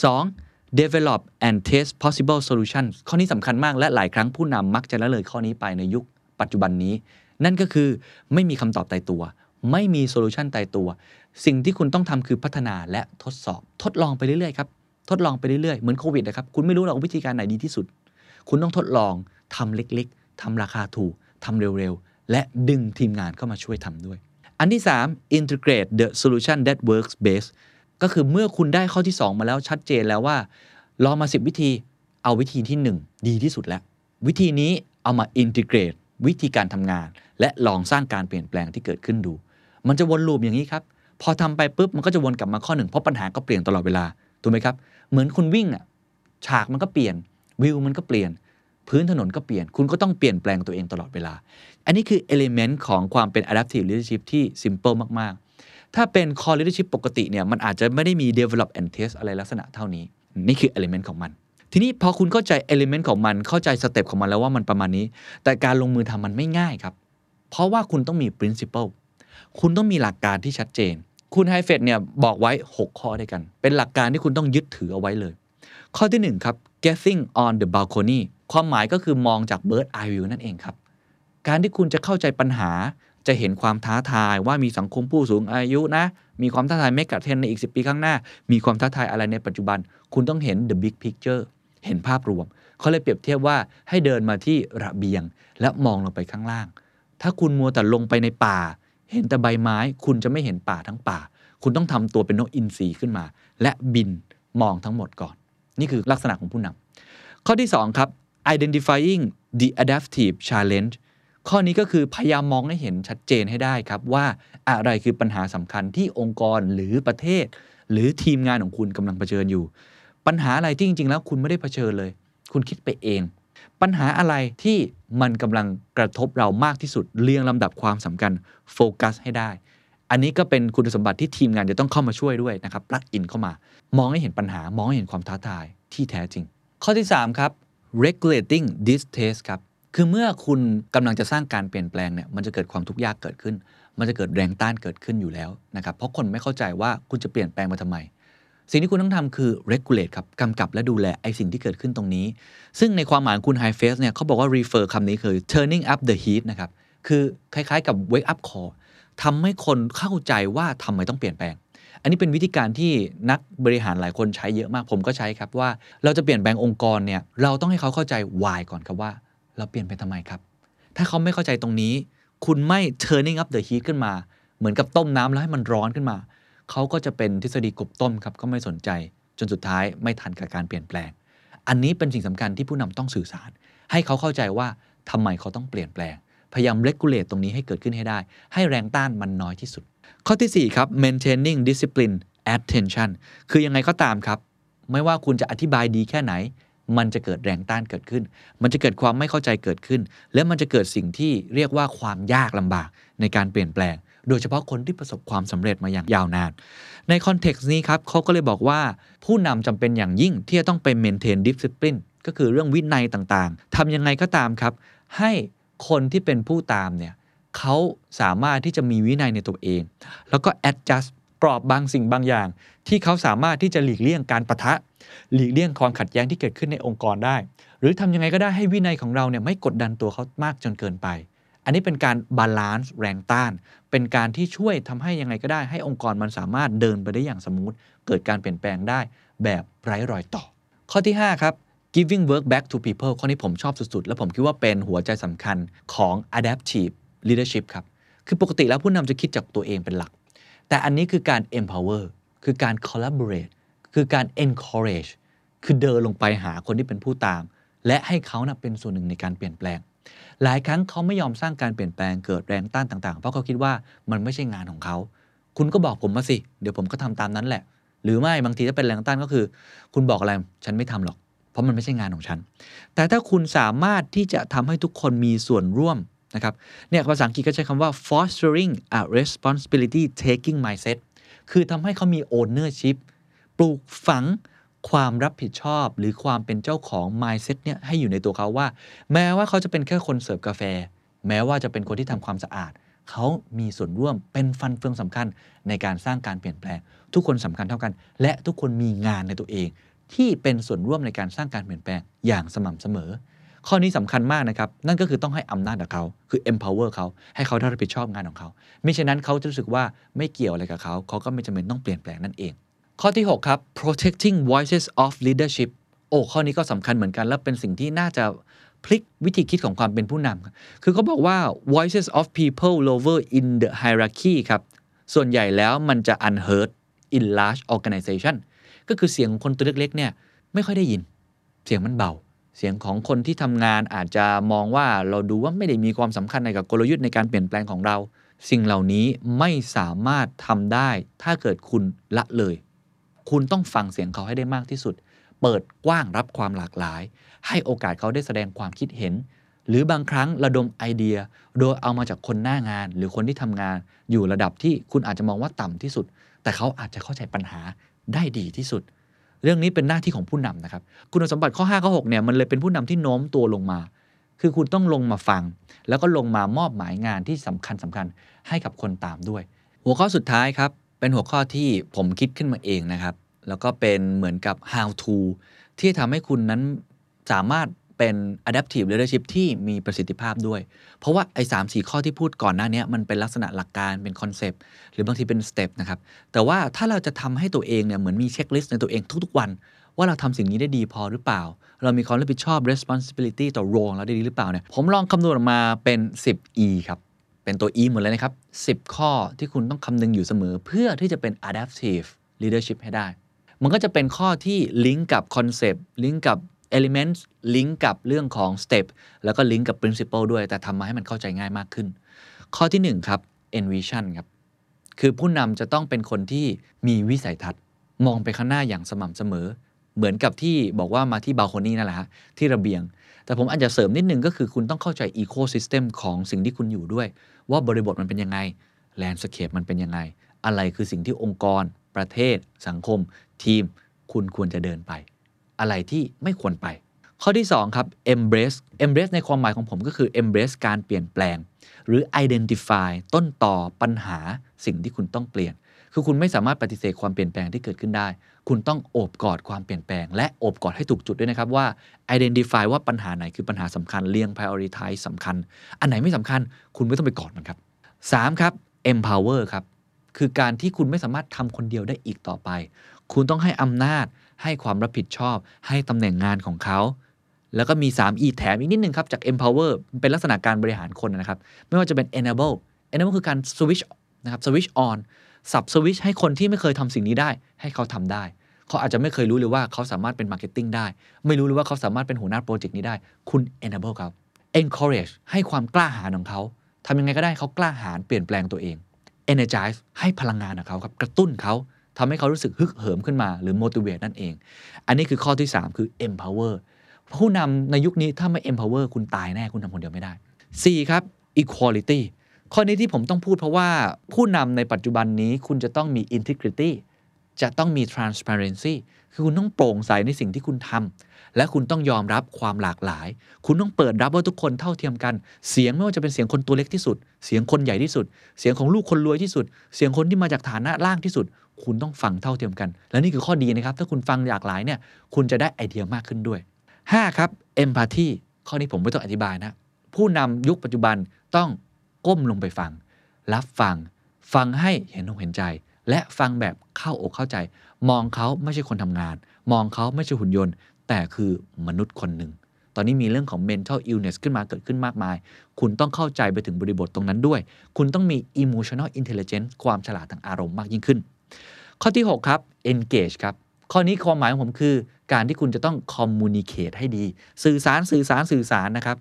2. develop and test possible solutions ข้อนี้สำคัญมากและหลายครั้งผู้นำมักจะละเลยข้อนี้ไปในยุคปัจจุบันนี้ นั่นก็คือไม่มีคำตอบตายตัว ไม่มีโซลูชันตายตัว สิ่งที่คุณต้องทำคือพัฒนาและทดสอบ ทดลองไปเรื่อยๆครับทดลองไปเรื่อยๆ เหมือนโควิดนะครับคุณไม่รู้หรอกวิธีการไหนดีที่สุด คุณต้องทดลองทำเล็กๆทำราคาถูกทำเร็วๆ และดึงทีมงานเข้ามาช่วยทำด้วย อันที่ 3 integrate the solution that works best ก็คือเมื่อคุณได้ข้อที่ 2 มาแล้วชัดเจนแล้วว่า ลองมา 10 วิธีเอาวิธีที่ 1 ดีที่สุดแล้ว วิธีนี้เอามา integrate วิธีการทำงาน และลองสร้างการเปลี่ยนแปลงที่เกิดขึ้นดู มันจะวนลูปอย่างนี้ครับ พอทำไปปุ๊บมันก็จะวนกลับมาข้อหนึ่งเพราะปัญหาก็เปลี่ยนตลอดเวลาถูกไหมครับ เหมือนคุณวิ่งอะฉากมันก็เปลี่ยนวิวมันก็เปลี่ยน พื้นถนนก็เปลี่ยน คุณก็ต้องเปลี่ยนแปลงตัวเองตลอดเวลา อันนี้คือ element ของความเป็น adaptive leadership ที่ simple มาก ๆ ถ้าเป็น core leadership ปกติเนี่ยมันอาจจะไม่ได้มี develop and test อะไรลักษณะเท่านี้ นี่คือ element ของมัน ทีนี้พอคุณเข้าใจ element ของมันเข้าใจ step ของมันแล้วว่ามันประมาณนี้ แต่การลงมือทำมันไม่ง่ายครับ เพราะว่าคุณต้องมี principle คุณต้องมีหลักการที่ชัดเจน คุณ Heifetz เนี่ยบอกไว้ 6 ข้อด้วยกัน เป็นหลักการที่คุณต้องยึดถือเอาไว้เลย ข้อที่ 1 ครับ getting on the balcony ความหมายก็คือมองจาก bird eye view นั่นเองครับ การที่คุณจะเข้าใจปัญหา จะเห็นความท้าทายว่ามีสังคมผู้สูงอายุนะ มีความท้าทายเมกะเทนในอีก 10 ปีข้างหน้า มีความท้าทายอะไรในปัจจุบัน คุณต้องเห็น the big picture เห็นภาพรวม เขาเลยเปรียบเทียบว่าให้เดินมาที่ระเบียง และมองลงไปข้างล่าง ถ้าคุณมัวแต่ลงไปในป่า เห็นแต่ใบไม้ คุณจะไม่เห็นป่าทั้งป่า คุณต้องทำตัวเป็นนกอินทรีขึ้นมา และบินมองทั้งหมดก่อน นี่คือลักษณะของผู้นำข้อที่ 2 ครับ identifying the adaptive challenge ข้อนี้ก็คือพยายามมองให้เห็นชัดเจนให้ได้ครับ ว่าอะไรคือปัญหาสำคัญที่องค์กรหรือประเทศ หรือทีมงานของคุณกำลังเผชิญอยู่ ปัญหาอะไรที่จริง ๆ แล้วคุณไม่ได้เผชิญเลย คุณคิดไปเอง ปัญหาอะไรที่มันกำลังกระทบเรามากที่สุดเรียงลำดับความสำคัญโฟกัสให้ได้ อันนี้ก็เป็นคุณสมบัติที่ทีมงานจะต้องเข้ามาช่วยด้วยนะครับปลักอินเข้ามา มองให้เห็นปัญหามองให้เห็นความท้าทายที่แท้จริง ข้อที่ 3 ครับ regulating distaste ครับคือเมื่อคุณกำลังจะสร้างการเปลี่ยนแปลงเนี่ยมันจะเกิดความทุกข์ยากเกิดขึ้น มันจะเกิดแรงต้านเกิดขึ้นอยู่แล้วนะครับเพราะคนไม่เข้าใจว่าคุณจะเปลี่ยนแปลงมาทำไม สิ่งที่คุณต้องทำคือ regulate ครับกำกับและดูแลไอ้สิ่งที่เกิดขึ้นตรงนี้ ซึ่งในความหมายคุณ high face เนี่ยเขาบอกว่า refer คำนี้คือ turning up the heat นะครับ คือคล้ายๆกับ wake up call ทำให้คนเข้าใจว่าทำไมต้องเปลี่ยนแปลง อันนี้เป็นวิธีการที่นักบริหารหลายคนใช้เยอะมาก ผมก็ใช้ครับว่า เราจะเปลี่ยนแปลงองค์กรเนี่ย เราต้องให้เขาเข้าใจ why ก่อนครับว่า เราเปลี่ยนไปทำไมครับ ถ้าเขาไม่เข้าใจตรงนี้ คุณไม่ turning up the heat ขึ้นมา เหมือนกับต้มน้ำแล้วให้มันร้อนขึ้นมา เขาก็จะเป็นทฤษฎีกบต้มครับก็ไม่สนใจ จนสุดท้ายไม่ทันกับการเปลี่ยนแปลง อันนี้เป็นสิ่งสำคัญที่ผู้นำต้องสื่อสาร ให้เขาเข้าใจว่าทำไมเขาต้องเปลี่ยนแปลง พยายาม regulate ตรงนี้ให้เกิดขึ้นให้ได้ ให้แรงต้านมันน้อยที่สุด ข้อที่4ครับ maintaining discipline attention คือยังไงก็ตามครับ ไม่ว่าคุณจะอธิบายดีแค่ไหน มันจะเกิดแรงต้านเกิดขึ้น มันจะเกิดความไม่เข้าใจเกิดขึ้น และมันจะเกิดสิ่งที่เรียกว่าความยากลำบากในการเปลี่ยนแปลง โดยเฉพาะคนที่ประสบความสำเร็จมาอย่างยาวนาน ในคอนเท็กซ์นี้ครับเขาก็เลยบอกว่าผู้นำจำเป็นอย่างยิ่งที่จะต้องไป maintain discipline ก็คือเรื่องวินัยต่างๆทำยังไงก็ตามครับ ให้คนที่เป็นผู้ตามเนี่ยเขาสามารถที่จะมีวินัยในตัวเอง แล้วก็ adjust กรอบบางสิ่งบางอย่าง ที่เขาสามารถที่จะหลีกเลี่ยงการปะทะ หลีกเลี่ยงความขัดแย้งที่เกิดขึ้นในองค์กรได้ หรือทำยังไงก็ได้ให้วินัยของเราเนี่ยไม่กดดันตัวเขามากจนเกินไป อันนี้เป็นการ balance แรงต้าน เป็นการที่ช่วยทำให้ยังไงก็ได้ ให้องค์กรมันสามารถเดินไปได้อย่าง smooth เกิดการเปลี่ยนแปลงได้แบบไร้รอยต่อ ข้อที่ 5 ครับ giving work back to people ข้อนี้ผมชอบสุดๆ และผมคิดว่าเป็นหัวใจสำคัญของ adaptive leadership ครับ คือปกติแล้วผู้นำจะคิดจากตัวเองเป็นหลัก แต่อันนี้คือการ empower คือการ collaborate คือการ encourage คือเดินลงไปหาคนที่เป็นผู้ตาม และให้เขานะเป็นส่วนหนึ่งในการเปลี่ยนแปลง หลายครั้งเขาไม่ยอมสร้างการเปลี่ยนแปลงเกิดแรงต้านต่างๆ เพราะเขาคิดว่ามันไม่ใช่งานของเขา คุณก็บอกผมมาสิ เดี๋ยวผมก็ทำตามนั้นแหละ หรือไม่บางทีถ้าเป็นแรงต้านก็คือ คุณบอกอะไรฉันไม่ทำหรอก เพราะมันไม่ใช่งานของฉัน แต่ถ้าคุณสามารถที่จะทำให้ทุกคนมีส่วนร่วมนะครับเนี่ยภาษาอังกฤษก็ใช้คำว่า fostering a responsibility taking mindset คือทำให้เขามี ownership ปลูกฝัง ความรับผิดชอบหรือความเป็นเจ้าของ mindset เนี่ยให้อยู่ในตัวเขาว่า แม้ว่าเขาจะเป็นแค่คนเสิร์ฟกาแฟ แม้ว่าจะเป็นคนที่ทำความสะอาด เขามีส่วนร่วมเป็นฟันเฟืองสำคัญในการสร้างการเปลี่ยนแปลง ทุกคนสำคัญเท่ากัน และทุกคนมีงานในตัวเอง ที่เป็นส่วนร่วมในการสร้างการเปลี่ยนแปลงอย่างสม่ำเสมอ ข้อนี้สำคัญมากนะครับ นั่นก็คือต้องให้อำนาจกับเขา คือ empower เขาให้เขาได้รับผิดชอบงานของเขาไม่เช่นนั้นเขาจะรู้สึกว่าไม่เกี่ยวอะไรกับเขาเขาก็ไม่จำเป็นต้องเปลี่ยนแปลงนั่นเอง ข้อที่ 6 ครับ protecting voices of leadership โอ้ข้อนี้ก็สำคัญเหมือนกัน และเป็นสิ่งที่น่าจะพลิกวิธีคิดของความเป็นผู้นำคือเขาบอกว่า voices of people lower in the hierarchy ครับ ส่วนใหญ่แล้วมันจะ unheard in large organization ก็คือเสียงของคนตัวเล็กๆเนี่ยไม่ค่อยได้ยิน เสียงมันเบา เสียงของคนที่ทำงานอาจจะมองว่าเราดูว่าไม่ได้มีความสำคัญในกับกลยุทธ์ในการเปลี่ยนแปลงของเรา สิ่งเหล่านี้ไม่สามารถทำได้ ถ้าเกิดคุณละเลย คุณต้องฟังเสียงเขาให้ได้มากที่สุด เปิดกว้างรับความหลากหลาย ให้โอกาสเขาได้แสดงความคิดเห็น หรือบางครั้งระดมไอเดีย โดยเอามาจากคนหน้างาน หรือคนที่ทำงาน อยู่ระดับที่คุณอาจจะมองว่าต่ำที่สุด แต่เขาอาจจะเข้าใจปัญหาได้ดีที่สุด เรื่องนี้เป็นหน้าที่ของผู้นำนะครับ คุณสมบัติข้อ5ข้อ6เนี่ยมันเลยเป็นผู้นำที่โน้มตัวลงมา คือคุณต้องลงมาฟัง แล้วก็ลงมามอบหมายงานที่สำคัญสำคัญให้กับคนตามด้วย หัวข้อสุดท้ายครับ เป็นหัวข้อที่ผมคิดขึ้นมาเองนะครับ แล้วก็เป็นเหมือนกับ how to ที่ทำให้คุณนั้นสามารถเป็น adaptive leadership ที่มีประสิทธิภาพด้วย เพราะว่าไอ้สามสี่ข้อที่พูดก่อนหน้านี้มันเป็นลักษณะหลักการเป็น concept หรือบางทีเป็น step นะครับ แต่ว่าถ้าเราจะทำให้ตัวเองเนี่ยเหมือนมี checklist ในตัวเองทุกๆวัน ว่าเราทำสิ่งนี้ได้ดีพอหรือเปล่า เรามีความรับผิดชอบ responsibility ต่อ role ของเราได้ดีหรือเปล่าเนี่ยผมลองคำนวณออกมาเป็น 10 E ครับ เป็นตัว E หมดเลยนะครับ 10 ข้อที่คุณต้องคำนึงอยู่เสมอ เพื่อที่จะเป็น adaptive leadership ให้ได้ มันก็จะเป็นข้อที่ลิงก์กับคอนเซปต์ลิงก์กับ elements ลิงก์กับเรื่องของ step แล้วก็ลิงก์กับ principle ด้วย แต่ทำมาให้มันเข้าใจง่ายมากขึ้น ข้อที่ 1 ครับ envision ครับ คือผู้นำจะต้องเป็นคนที่มีวิสัยทัศน์ มองไปข้างหน้าอย่างสม่ำเสมอ เหมือนกับที่บอกว่ามาที่บา l โคนี่นั่นแหละฮะที่ระเบียง แต่ผมอาจจะเสริมนิดนึงก็คือคุณต้องเข้าใจ ecosystem ของสิ่งที่คุณอยู่ด้วย ว่าบริบทมันเป็นยังไง landscape มันเป็นยังไง อะไรคือสิ่งที่องค์กร ประเทศ สังคม ทีม คุณควรจะเดินไป อะไรที่ไม่ควรไป ข้อที่ 2 ครับ embrace embrace ในความหมายของผมก็คือ embrace การเปลี่ยนแปลง หรือ identify ต้นตอปัญหาสิ่งที่คุณต้องเปลี่ยน คือคุณไม่สามารถปฏิเสธความเปลี่ยนแปลงที่เกิดขึ้นได้ คุณต้องโอบกอดความเปลี่ยนแปลง และโอบกอดให้ถูกจุดด้วยนะครับว่า identify ว่าปัญหาไหนคือปัญหาสำคัญเรียง prioritize สำคัญ อันไหนไม่สำคัญ คุณไม่ต้องไปกอดมันครับ 3 ครับ empower ครับคือการที่คุณไม่สามารถทำคนเดียวได้อีกต่อไป คุณต้องให้อำนาจ ให้ความรับผิดชอบ ให้ตำแหน่งงานของเขา แล้วก็มี 3E แถมอีกนิดนึงครับ จาก empower เป็นลักษณะการบริหารคนนะครับ ไม่ว่าจะเป็น enable enable คือการ switch นะครับ switch on สับ switch ให้คนที่ไม่เคยทำสิ่งนี้ได้ ให้เขาทำได้ เขาอาจจะไม่เคยรู้เลยว่าเขาสามารถเป็น marketing ได้ ไม่รู้เลยว่าเขาสามารถเป็นหัวหน้าโปรเจกต์นี้ได้ คุณ enable เขา encourage ให้ความกล้าหาญของเขาทำยังไงก็ได้เขากล้าหาญเปลี่ยนแปลงตัวเอง energize ให้พลังงานของเขาครับกระตุ้นเขาทำให้เขารู้สึกฮึกเหิมขึ้นมาหรือ motivate นั่นเอง อันนี้คือข้อที่ 3 คือ empower ผู้นำในยุคนี้ถ้าไม่ empower คุณตายแน่คุณทำคนเดียวไม่ได้ 4 ครับ equality ข้อนี้ที่ผมต้องพูดเพราะว่าผู้นำในปัจจุบันนี้คุณจะต้องมี integrity จะต้องมี transparency คือคุณต้องโปร่งใสในสิ่งที่คุณทำและคุณต้องยอมรับความหลากหลาย คุณต้องเปิดรับว่าทุกคนเท่าเทียมกัน เสียงไม่ว่าจะเป็นเสียงคนตัวเล็กที่สุด เสียงคนใหญ่ที่สุด เสียงของลูกคนรวยที่สุด เสียงคนที่มาจากฐานะล่างที่สุด คุณต้องฟังเท่าเทียมกัน และนี่คือข้อดีนะครับ ถ้าคุณฟังหลากหลายเนี่ย คุณจะได้ไอเดียมากขึ้นด้วย 5 ครับ empathy ข้อนี้ผมไม่ต้องอธิบายนะ ผู้นำยุคปัจจุบันต้อง ก้มลงไปฟัง รับฟัง ฟังให้เห็นอกเห็นใจ และฟังแบบเข้าอกเข้าใจ มองเขาไม่ใช่คนทำงาน มองเขาไม่ใช่หุ่นยนต์ แต่คือมนุษย์คนหนึ่ง ตอนนี้มีเรื่องของ mental illness ขึ้นมาเกิดขึ้นมากมาย คุณต้องเข้าใจไปถึงบริบทตรงนั้นด้วย คุณต้องมี emotional intelligence ความฉลาดทางอารมณ์มากยิ่งขึ้น ข้อที่ 6 ครับ engage ครับข้อนี้ความหมายของผมคือ การที่คุณจะต้อง communicate ให้ดี สื่อสารสื่อสารสื่อสารนะครับ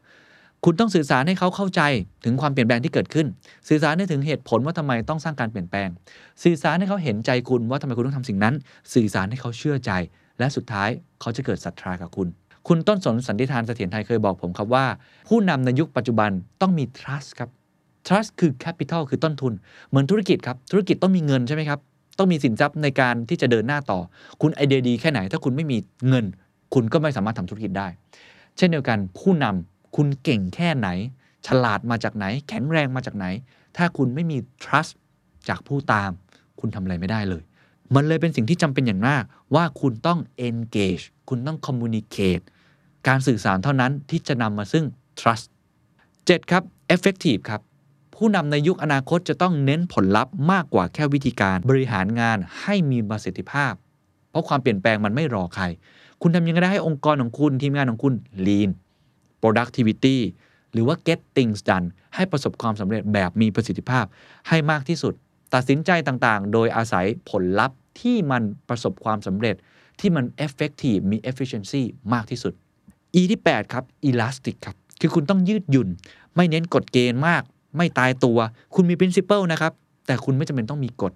คุณต้องสื่อสารให้เขาเข้าใจถึงความเปลี่ยนแปลงที่เกิดขึ้น สื่อสารให้ถึงเหตุผลว่าทำไมต้องสร้างการเปลี่ยนแปลง สื่อสารให้เขาเห็นใจคุณว่าทำไมคุณต้องทำสิ่งนั้น สื่อสารให้เขาเชื่อใจ และสุดท้ายเขาจะเกิดศรัทธากับคุณ คุณต้นสนสันติธานเสถียรไทยเคยบอกผมครับว่า ผู้นำในยุคปัจจุบันต้องมี trust ครับ trust คือ capital คือต้นทุน เหมือนธุรกิจครับธุรกิจต้องมีเงินใช่ไหมครับต้องมีสินทรัพย์ในการที่จะเดินหน้าต่อ คุณไอเดียดีแค่ไหน ถ้าคุณไม่มีเงิน คุณก็ไม่สามารถทำธุรกิจได้ เช่นเดียวกันผู้นำ คุณเก่งแค่ไหน ฉลาดมาจากไหน แข็งแรงมาจากไหน ถ้าคุณไม่มี trust จากผู้ตาม คุณทำอะไรไม่ได้เลย มันเลยเป็นสิ่งที่จำเป็นอย่างมาก ว่าคุณต้อง engage คุณต้อง communicate การสื่อสารเท่านั้นที่จะนำมาซึ่ง trust 7ครับ effective ครับ ผู้นำในยุคอนาคตจะต้องเน้นผลลัพธ์มากกว่าแค่วิธีการบริหารงานให้มีประสิทธิภาพ เพราะความเปลี่ยนแปลงมันไม่รอใคร คุณทำยังไงได้ให้องค์กรของคุณทีมงานของคุณ lean productivity หรือว่า get things done ให้ประสบความสำเร็จแบบมีประสิทธิภาพ ให้มากที่สุด ตัดสินใจต่างๆ โดยอาศัยผลลัพธ์ที่มันประสบความสำเร็จที่มัน effective มี efficiency มากที่สุด E ที่ 8 ครับ elastic ครับ คือคุณต้องยืดหยุ่น ไม่เน้นกฎเกณฑ์มาก ไม่ตายตัว คุณมี principle นะครับ แต่คุณไม่จำเป็นต้องมีกฎ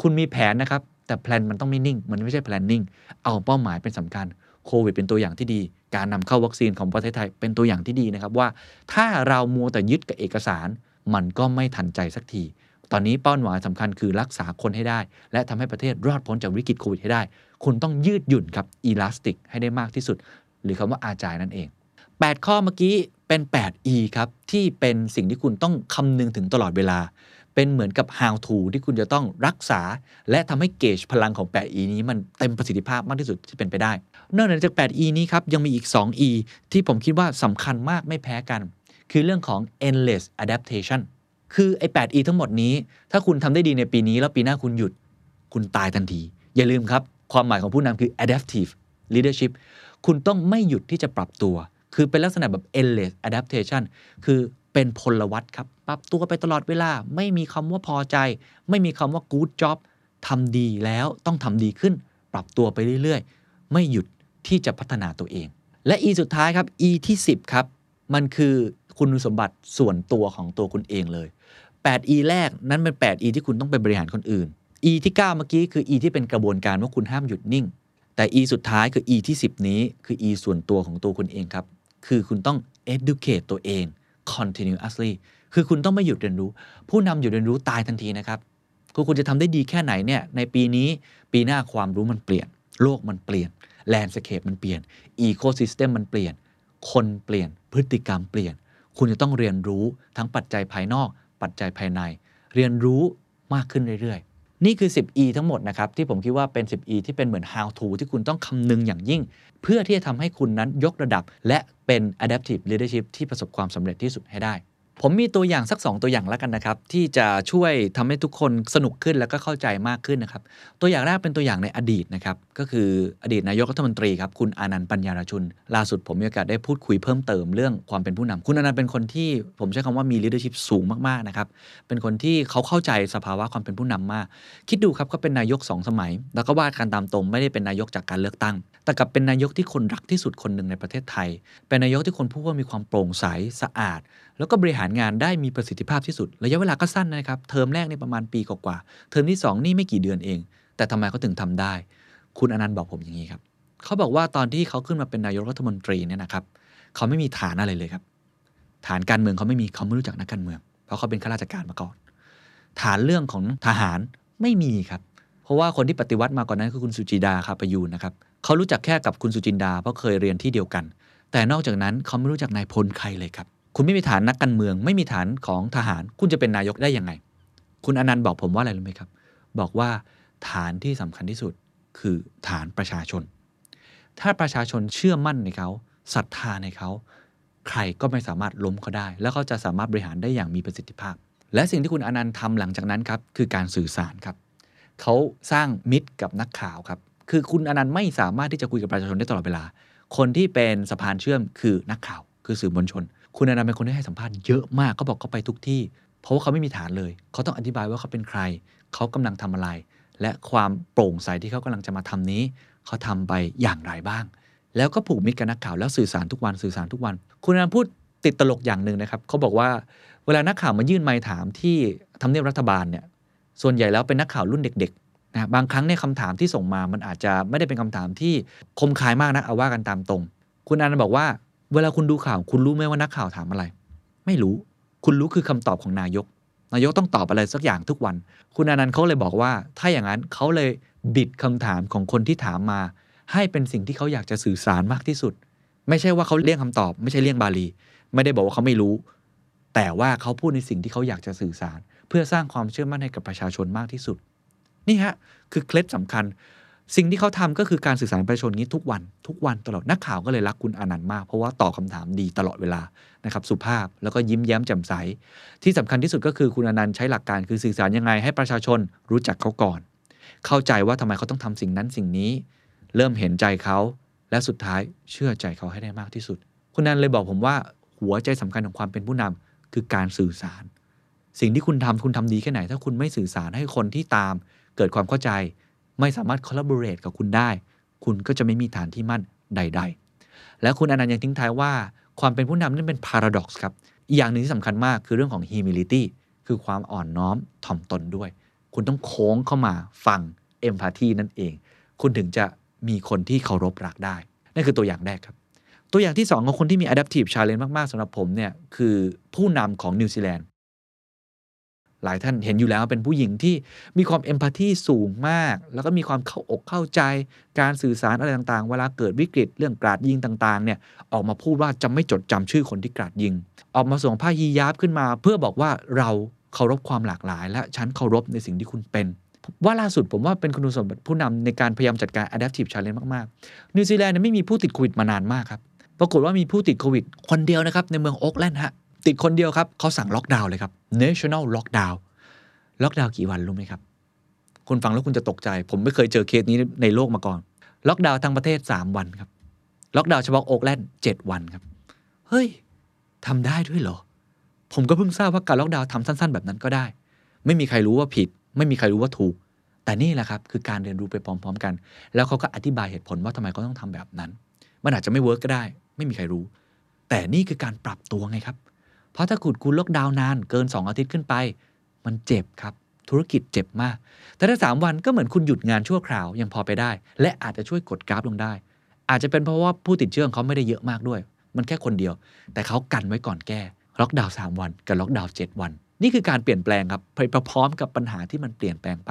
คุณมีแผนนะครับ แต่แพลนมันต้องไม่นิ่ง มันไม่ใช่ planning เอาเป้าหมายเป็นสำคัญ โควิดเป็นตัวอย่างที่ดี การนำเข้าวัคซีนของประเทศไทยเป็นตัวอย่างที่ดีนะครับว่า ถ้าเรามัวแต่ยึดกับเอกสาร มันก็ไม่ทันใจสักที ตอนนี้เป้าหมายสำคัญคือรักษาคนให้ได้ และทำให้ประเทศรอดพ้นจากวิกฤตโควิดให้ได้ คุณต้องยืดหยุ่นครับอีลาสติกให้ได้มากที่สุด หรือคำว่าอาจายนั่นเอง 8 ข้อเมื่อกี้เป็น 8E ครับที่เป็นสิ่งที่คุณต้องคำนึงถึงตลอดเวลา เป็นเหมือนกับ how to ที่คุณจะต้องรักษา และทำให้เกจพลังของ 8E นี้มันเต็มประสิทธิภาพมากที่สุดที่เป็นไปได้ นอกเหนือจาก 8E นี้ครับ ยังมีอีก 2E ที่ผมคิดว่าสำคัญมากไม่แพ้กัน คือเรื่องของ endless adaptation คือไอ้ 8E ทั้งหมดนี้ ถ้าคุณทำได้ดีในปีนี้ แล้วปีหน้าคุณหยุด คุณตายทันที อย่าลืมครับ ความหมายของผู้นำคือ adaptive leadership คุณต้องไม่หยุดที่จะปรับตัว คือเป็นลักษณะแบบ endless adaptation คือเป็นพลวัตครับ ปรับตัวไปตลอดเวลา ไม่มีคำว่าพอใจ ไม่มีคำว่า good job ทำดีแล้วต้องทำดีขึ้น ปรับตัวไปเรื่อยๆ ไม่หยุด ที่จะพัฒนาตัวเอง และ E สุดท้ายครับ E ที่ 10 ครับ มันคือคุณสมบัติส่วนตัวของตัวคุณเองเลย 8E แรกนั้นเป็น 8E ที่คุณต้องไปบริหารคนอื่น E ที่ 9 เมื่อกี้คือ E ที่เป็นกระบวนการว่าคุณห้ามหยุดนิ่ง แต่ E สุดท้ายคือ E ที่ 10 นี้คือ E ส่วนตัวของตัวคุณเองครับ คือคุณต้อง educate ตัวเอง continuously คือคุณต้องไม่หยุดเรียนรู้ ผู้นำหยุดเรียนรู้ตายทันทีนะครับคือคุณจะทำได้ดีแค่ไหนเนี่ยในปีนี้ปีหน้าความรู้มันเปลี่ยน โลกมันเปลี่ยน landscape มันเปลี่ยน ecosystem มันเปลี่ยน คนเปลี่ยนพฤติกรรมเปลี่ยน คุณจะต้องเรียนรู้ทั้งปัจจัยภายนอก ปัจจัยภายใน เรียนรู้มากขึ้นเรื่อยๆ นี่คือ 10E ทั้งหมดนะครับ ที่ผมคิดว่าเป็น 10E ที่เป็นเหมือน how to ที่คุณต้องคำนึงอย่างยิ่ง เพื่อที่จะทำให้คุณนั้นยกระดับ และเป็น adaptive leadership ที่ประสบความสำเร็จที่สุดให้ได้ ผมมีตัวอย่างสัก 2 ตัวอย่างแล้วกันนะครับ ที่จะช่วยทำให้ทุกคนสนุกขึ้นแล้วก็เข้าใจมากขึ้นนะครับ ตัวอย่างแรกเป็นตัวอย่างในอดีตนะครับ ก็คืออดีตนายกรัฐมนตรีครับคุณอานันต์ปัญญารชุน ล่าสุดผมมีโอกาสได้พูดคุยเพิ่มเติมเรื่องความเป็นผู้นำคุณอานันต์เป็นคนที่ผมใช้คำว่ามี leadership สูงมากๆนะครับเป็นคนที่เขาเข้าใจสภาวะความเป็นผู้นำมาก คิดดูครับเขาเป็นนายกสองสมัย แล้วก็ว่าการตามตรงไม่ได้เป็นนายกจากการเลือกตั้ง แต่กลับเป็นนายกที่คนรักที่สุดคนหนึ่งในประเทศไทย เป็นนายกที่คนพูดว่ามีความโปร่งใสสะอาด แล้วก็บริหารงานได้มีประสิทธิภาพที่สุด ระยะเวลาก็สั้นนะครับ เทอมแรกนี่ประมาณปีกว่าเทอมที่ 2 นี่ไม่กี่เดือนเอง แต่ทำไมเขาถึงทำได้ คุณอนันต์บอกผมอย่างนี้ครับเขาบอกว่าตอนที่เขาขึ้นมาเป็นนายกรัฐมนตรีเนี่ยนะครับเขาไม่มีฐานอะไรเลยครับ ฐานการเมืองเขาไม่มีเขาไม่รู้จักนักการเมือง เพราะเขาเป็นข้าราชการมาก่อน ฐานเรื่องของทหารไม่มีครับ เพราะว่าคนที่ปฏิวัติมาก่อนนั้นคือคุณสุจิดาคาประยูนนะครับเขารู้จักแค่กับคุณสุจินดาเพราะเคยเรียนที่เดียวกัน แต่นอกจากนั้นเขาไม่รู้จักนายพลใครเลยครับ คุณไม่มีฐานนักการเมือง ไม่มีฐานของทหาร คุณจะเป็นนายกได้ยังไง คุณอนันต์บอกผมว่าอะไรรู้ไหมครับ บอกว่าฐานที่สำคัญที่สุดคือฐานประชาชน ถ้าประชาชนเชื่อมั่นในเขาศรัทธาในเขาใครก็ไม่สามารถล้มเขาได้ แล้วเขาจะสามารถบริหารได้อย่างมีประสิทธิภาพ และสิ่งที่คุณอนันต์ทำหลังจากนั้นครับคือการสื่อสารครับเขาสร้างมิตรกับนักข่าวครับคือคุณอนันต์ไม่สามารถที่จะคุยกับประชาชนได้ตลอดเวลา คนที่เป็นสะพานเชื่อมคือนักข่าว คือสื่อมวลชน คุณอนันต์เป็นคนที่ให้สัมภาษณ์เยอะมากเขาบอกเขาไปทุกที่ เพราะว่าเขาไม่มีฐานเลย เขาต้องอธิบายว่าเขาเป็นใคร เขากำลังทำอะไร และความโปร่งใสที่เขากำลังจะมาทำนี้ เขาทำไปอย่างไรบ้าง แล้วก็ผูกมิตรกับนักข่าวแล้วสื่อสารทุกวันสื่อสารทุกวัน คุณอนันต์พูดติดตลกอย่างหนึ่งนะครับเขาบอกว่าเวลานักข่าวมายื่นไมค์ถามที่ทำเนียบรัฐบาลเนี่ยส่วนใหญ่แล้วเป็นนักข่าวรุ่นเด็กๆนะบางครั้งเนี่ยคำถามที่ส่งมามันอาจจะไม่ได้เป็นคำถามที่คมคายมากนะเอาว่ากันตามตรง คุณอนันต์บอกว่า เวลาคุณดูข่าว คุณรู้ไหมว่านักข่าวถามอะไร ไม่รู้ คุณรู้คือคำตอบของนายก นายกต้องตอบอะไรสักอย่างทุกวัน คุณอนันต์เขาเลยบอกว่า ถ้าอย่างนั้นเขาเลยบิดคำถามของคนที่ถามมา ให้เป็นสิ่งที่เขาอยากจะสื่อสารมากที่สุด ไม่ใช่ว่าเขาเลี่ยงคำตอบ ไม่ใช่เลี่ยงบาลี ไม่ได้บอกว่าเขาไม่รู้ แต่ว่าเขาพูดในสิ่งที่เขาอยากจะสื่อสาร เพื่อสร้างความเชื่อมั่นให้กับประชาชนมากที่สุด นี่ฮะคือเคล็ดสำคัญ สิ่งที่เขาทำก็คือการสื่อสารประชาชนนี้ทุกวันทุกวันตลอดนักข่าวก็เลยรักคุณอนันต์มาก เพราะว่าตอบคาถามดีตลอดเวลานะครับสุภาพแล้วก็ยิ้มแย้มแจ่มใส ที่สำคัญที่สุดก็คือคุณอนันต์ใช้หลักการคือสื่อสารยังไงให้ประชาชนรู้จักเขาก่อน เข้าใจว่าทำไมเขาต้องทำสิ่งนั้นสิ่งนี้ เริ่มเห็นใจเขาและสุดท้ายเชื่อใจเขาให้ได้มากที่สุด คุณอนันต์เลยบอกผมว่าหัวใจสำคัญของความเป็นผู้นำคือการสื่อสาร สิ่งที่คุณทำคุณทำดีแค่ไหน ถ้าคุณไม่สื่อสารให้คนที่ตามเกิดความเข้าใจ ไม่สามารถ collaborate กับคุณได้ คุณก็จะไม่มีฐานที่มั่นใด ๆ และคุณอนันต์ยังทิ้งท้ายว่า ความเป็นผู้นำนั่นเป็น paradox ครับ อีกอย่างหนึ่งที่สำคัญมากคือเรื่องของ humility คือความอ่อนน้อมถ่อมตนด้วย คุณต้องโค้งเข้ามาฟัง empathy นั่นเอง คุณถึงจะมีคนที่เคารพรักได้ นั่นคือตัวอย่างแรกครับ ตัวอย่างที่สองของคนที่มี adaptive challenge มาก ๆสำหรับผมเนี่ยคือผู้นำของนิวซีแลนด์ หลายท่านเห็นอยู่แล้วเป็นผู้หญิงที่มีความเอมพัตตีสูงมาก แล้วก็มีความเข้าอกเข้าใจ การสื่อสารอะไรต่างๆ เวลาเกิดวิกฤตเรื่องกราดยิงต่างๆเนี่ยออกมาพูดว่าจะไม่จดจำชื่อคนที่กราดยิง ออกมาส่งผ้าฮียาบขึ้นมา เพื่อบอกว่าเราเคารพความหลากหลาย และฉันเคารพในสิ่งที่คุณเป็นว่าล่าสุดผมว่าเป็นคุณสมบัติผู้นำในการพยายามจัดการ adaptive challenge มากๆนิวซีแลนด์เนี่ยไม่มีผู้ติดโควิดมานานมากครับปรากฏว่ามีผู้ติดโควิดคนเดียวนะครับในเมืองโอ๊กแลนด์ฮะ ติดคนเดียวครับเขาสั่งล็อกดาวน์เลยครับ national lockdown ล็อกดาวน์กี่วันรู้ไหมครับ คุณฟังแล้วคุณจะตกใจ ผมไม่เคยเจอเคสนี้ในโลกมาก่อน ล็อกดาวน์ทั้งประเทศ 3 วันครับ ล็อกดาวน์เฉพาะโอ๊กแลนด์7วันครับ เฮ้ยทำได้ด้วยเหรอ ผมก็เพิ่งทราบว่าการล็อกดาวน์ทำสั้น ๆ แบบนั้นก็ได้ ไม่มีใครรู้ว่าผิด ไม่มีใครรู้ว่าถูก แต่นี่แหละครับคือการเรียนรู้ไปพร้อม ๆ กัน แล้วเขาก็อธิบายเหตุผลว่าทำไมเขาต้องทำแบบนั้น มันอาจจะไม่ work ก็ได้ ไม่มีใครรู้ แต่นี่คือการปรับตัวไงครับ เพราะถ้าเกิดคุณล็อกดาวน์นานเกิน 2 อาทิตย์ขึ้นไป มันเจ็บครับ ธุรกิจเจ็บมาก แต่ถ้า 3 วันก็เหมือนคุณหยุดงานชั่วคราวยังพอไปได้ และอาจจะช่วยกดกราฟลงได้ อาจจะเป็นเพราะว่าผู้ติดเชื้อเขาไม่ได้เยอะมากด้วย มันแค่คนเดียว แต่เขากันไว้ก่อนแค่ล็อกดาวน์3วันกับล็อกดาวน์7วัน นี่คือการเปลี่ยนแปลงครับไปพร้อมกับปัญหาที่มันเปลี่ยนแปลงไป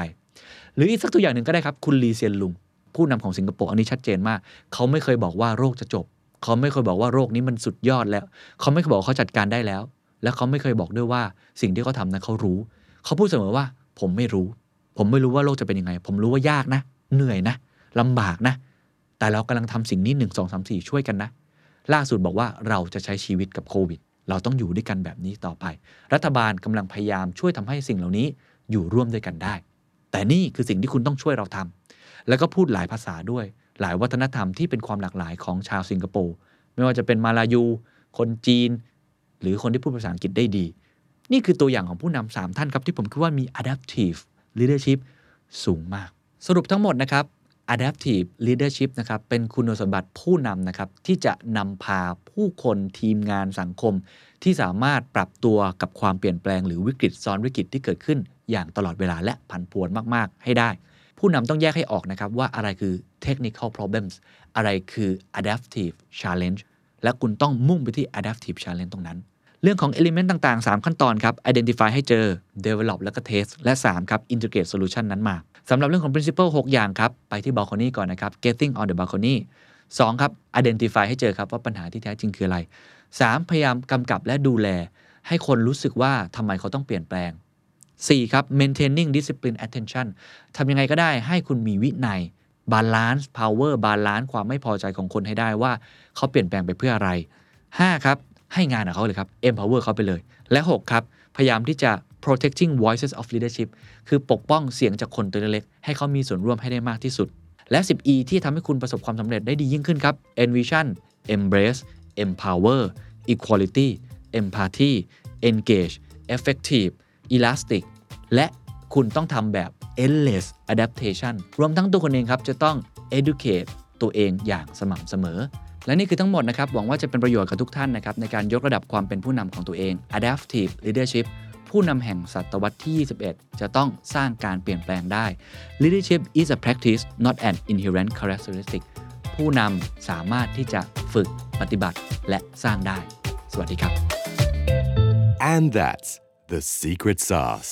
หรืออีกสักตัวอย่างหนึ่งก็ได้ครับคุณลีเซียนลุงผู้นำของสิงคโปร์อันนี้ชัดเจนมาก เขาไม่เคยบอกว่าโรคจะจบ เขาไม่เคยบอกว่าโรคนี้มันสุดยอดแล้ว เขาไม่เคยบอกว่าเขาจัดการได้แล้ว และเขาไม่เคยบอกด้วยว่าสิ่งที่เขาทำนั้นเขารู้ เขาพูดเสมอว่า ผมไม่รู้ ผมไม่รู้ว่าโลกจะเป็นยังไง ผมรู้ว่ายากนะ เหนื่อยนะลำบากนะ แต่เรากำลังทำสิ่งนี้หนึ่งสองสามสี่ช่วยกันนะ ล่าสุดบอกว่าเราจะใช้ชีวิตกับโควิด เราต้องอยู่ด้วยกันแบบนี้ต่อไป รัฐบาลกำลังพยายามช่วยทำให้สิ่งเหล่านี้อยู่ร่วมด้วยกันได้ แต่นี่คือสิ่งที่คุณต้องช่วยเราทำแล้วก็พูดหลายภาษาด้วย หลายวัฒนธรรมที่เป็นความหลากหลายของชาวสิงคโปร์ ไม่ว่าจะเป็นมาลายู คนจีน หรือคนที่พูดภาษาอังกฤษได้ดี นี่คือตัวอย่างของผู้นำสามท่านครับที่ผมคิดว่ามี adaptive leadership สูงมาก สรุปทั้งหมดนะครับ adaptive leadership นะครับเป็นคุณสมบัติผู้นำนะครับที่จะนำพาผู้คนทีมงานสังคม ที่สามารถปรับตัวกับความเปลี่ยนแปลงหรือวิกฤตซ้อนวิกฤตที่เกิดขึ้น อย่างตลอดเวลาและผันผวนมากๆ ให้ได้ ผู้นำต้องแยกให้ออกนะครับว่าอะไรคือ technical problems อะไรคือ adaptive challenge และคุณต้องมุ่งไปที่ adaptive challenge ตรงนั้น เรื่องของ element ต่างๆ 3 ขั้นตอนครับ identify ให้เจอ develop แล้วก็ test และ 3 ครับ integrate solution นั้นมาสำหรับเรื่องของ principle 6 อย่างครับ ไปที่ balcony ก่อนนะครับ getting on the balcony 2 ครับ identify ให้เจอครับว่าปัญหาที่แท้จริงคืออะไร 3 พยายามกำกับและดูแล ให้คนรู้สึกว่าทำไมเขาต้องเปลี่ยนแปลง 4 ครับ maintaining discipline attention ทำยังไงก็ได้ให้คุณมีวินัย balance power balance ความไม่พอใจของคนให้ได้ว่าเขาเปลี่ยนแปลงไปเพื่ออะไร 5 ครับ ให้งานกับเขาเลยครับ empower เขาไปเลย และ 6 ครับ พยายามที่จะ protecting voices of leadership คือปกป้องเสียงจากคนตัวเล็กให้เขามีส่วนร่วมให้ได้มากที่สุด และ 10E ที่ทำให้คุณประสบความสำเร็จได้ดียิ่งขึ้นครับ envision embrace empower equality empathy engage effective elastic และคุณต้องทำแบบ endless adaptation รวมทั้งตัวคนเองครับ จะต้อง educate ตัวเองอย่างสม่ำเสมอ และนี่คือทั้งหมดนะครับ หวังว่าจะเป็นประโยชน์กับทุกท่านนะครับในการยกระดับความเป็นผู้นำของตัวเอง adaptive leadership ผู้นำแห่งศตวรรษที่ 21 จะต้องสร้างการเปลี่ยนแปลงได้ leadership is a practice not an inherent characteristic ผู้นำสามารถที่จะฝึกปฏิบัติและสร้างได้ สวัสดีครับ And that's the secret sauce.